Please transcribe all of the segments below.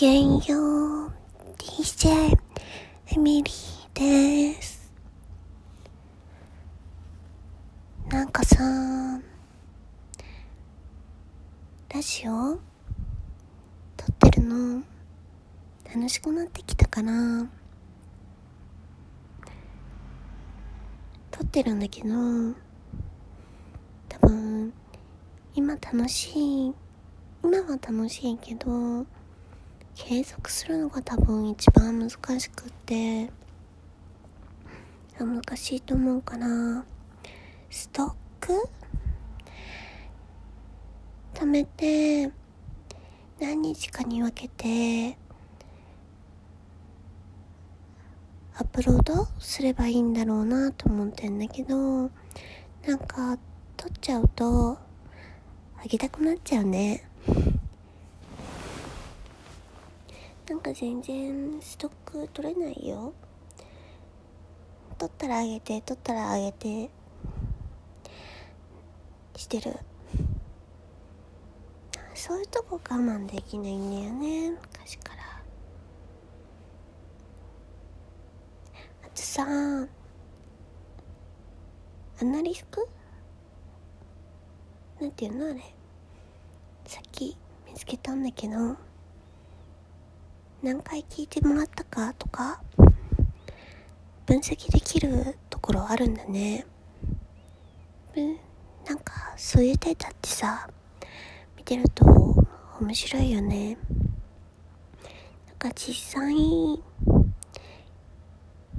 きげんよう、DJ エミリーです。なんかさ、ラジオ？撮ってるの？楽しくなってきたかな？撮ってるんだけど、多分、今楽しい、今は楽しいけど、継続するのが多分一番難しくって難しいと思うかな。ストック？貯めて何日かに分けてアップロードすればいいんだろうなと思ってんだけどなんか撮っちゃうとあげたくなっちゃうね。なんか全然ストック取れないよ。取ったらあげて取ったらあげて。してる。そういうとこ我慢できないんだよね。昔から。あとさアナリスク？なんていうのあれ。さっき見つけたんだけど。何回聞いてもらったか？とか分析できるところあるんだね。なんかそういうデータってさ見てると面白いよね。なんか実際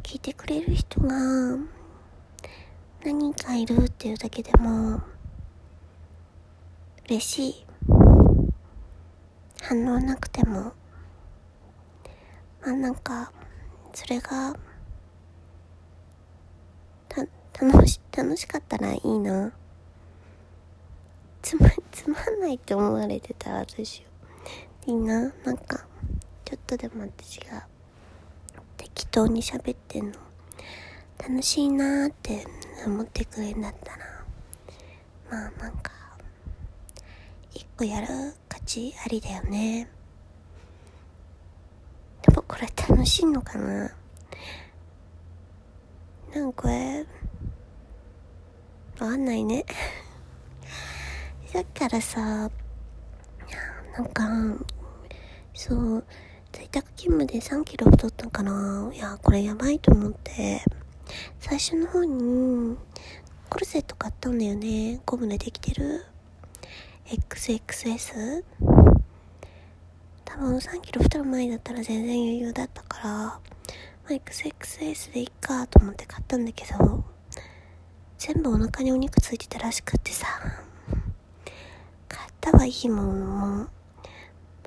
聞いてくれる人が何人かいるっていうだけでも嬉しい。反応なくても。まあなんかそれがた楽し楽しかったらいいな。つまつまんないって思われてたらどうしよう。いいな。なんかちょっとでも私が適当に喋ってんの楽しいなーって思ってくれるんだったらまあなんか一個やる価値ありだよねこれ楽しいのかな？なんかこれ、わかんないね。さっきからさ、なんか、そう、在宅勤務で3キロ太ったから、いや、これやばいと思って、最初の方に、コルセット買ったんだよね。ゴムでできてる？XXS? 多分3キロ太る前だったら全然余裕だったから、まあ、XXS でいっかと思って買ったんだけど、全部お腹にお肉ついてたらしくってさ、買ったはいいものも、も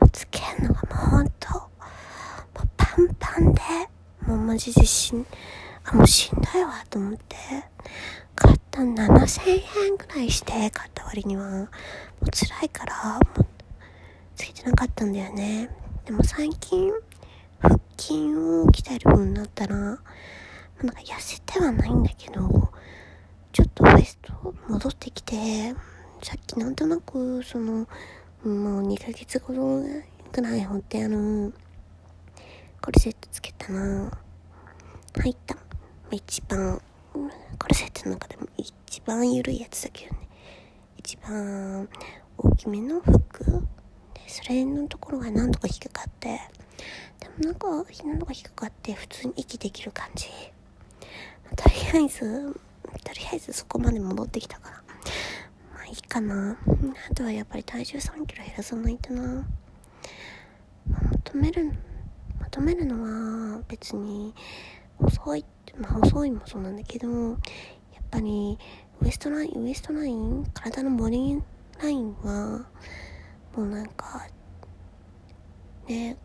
うつけんのがもうほんと、もうパンパンで、もうマジでしん、あ、もうしんどいわと思って、買った7000円ぐらいして買った割には、もう辛いから、もうついてなかったんだよね。でも最近、腹筋を鍛えるようになったら、なんか痩せてはないんだけど、ちょっとウエスト戻ってきて、さっきなんとなく、その、もう2ヶ月ほどぐらいほってあの、コルセットつけたな入った。一番、コルセットの中でも一番緩いやつだけどね。一番大きめの服でそれのところが何とか引っかかってでもなんか何とか引っかかって普通に息できる感じ。とりあえずとりあえずそこまで戻ってきたから。まあいいかな。あとはやっぱり体重3キロ減らさないとな、まあ、求める求めるのは別に細いまあ細いもそうなんだけどやっぱりウエストラインウエストライン体のボディラインはもうなんかね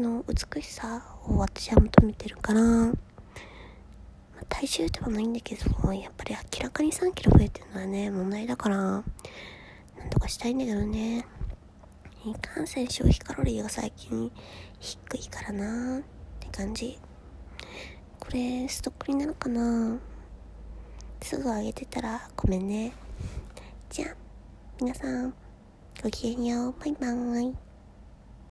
の美しさを私は求めてるから、まあ、体重ではないんだけどやっぱり明らかに3キロ増えてるのはね問題だからなんとかしたいんだけどねいかんせん消費カロリーが最近低いからなって感じこれストックになるかなすぐ上げてたらごめんねじゃあ皆さんごきげんよう。バイバーイ。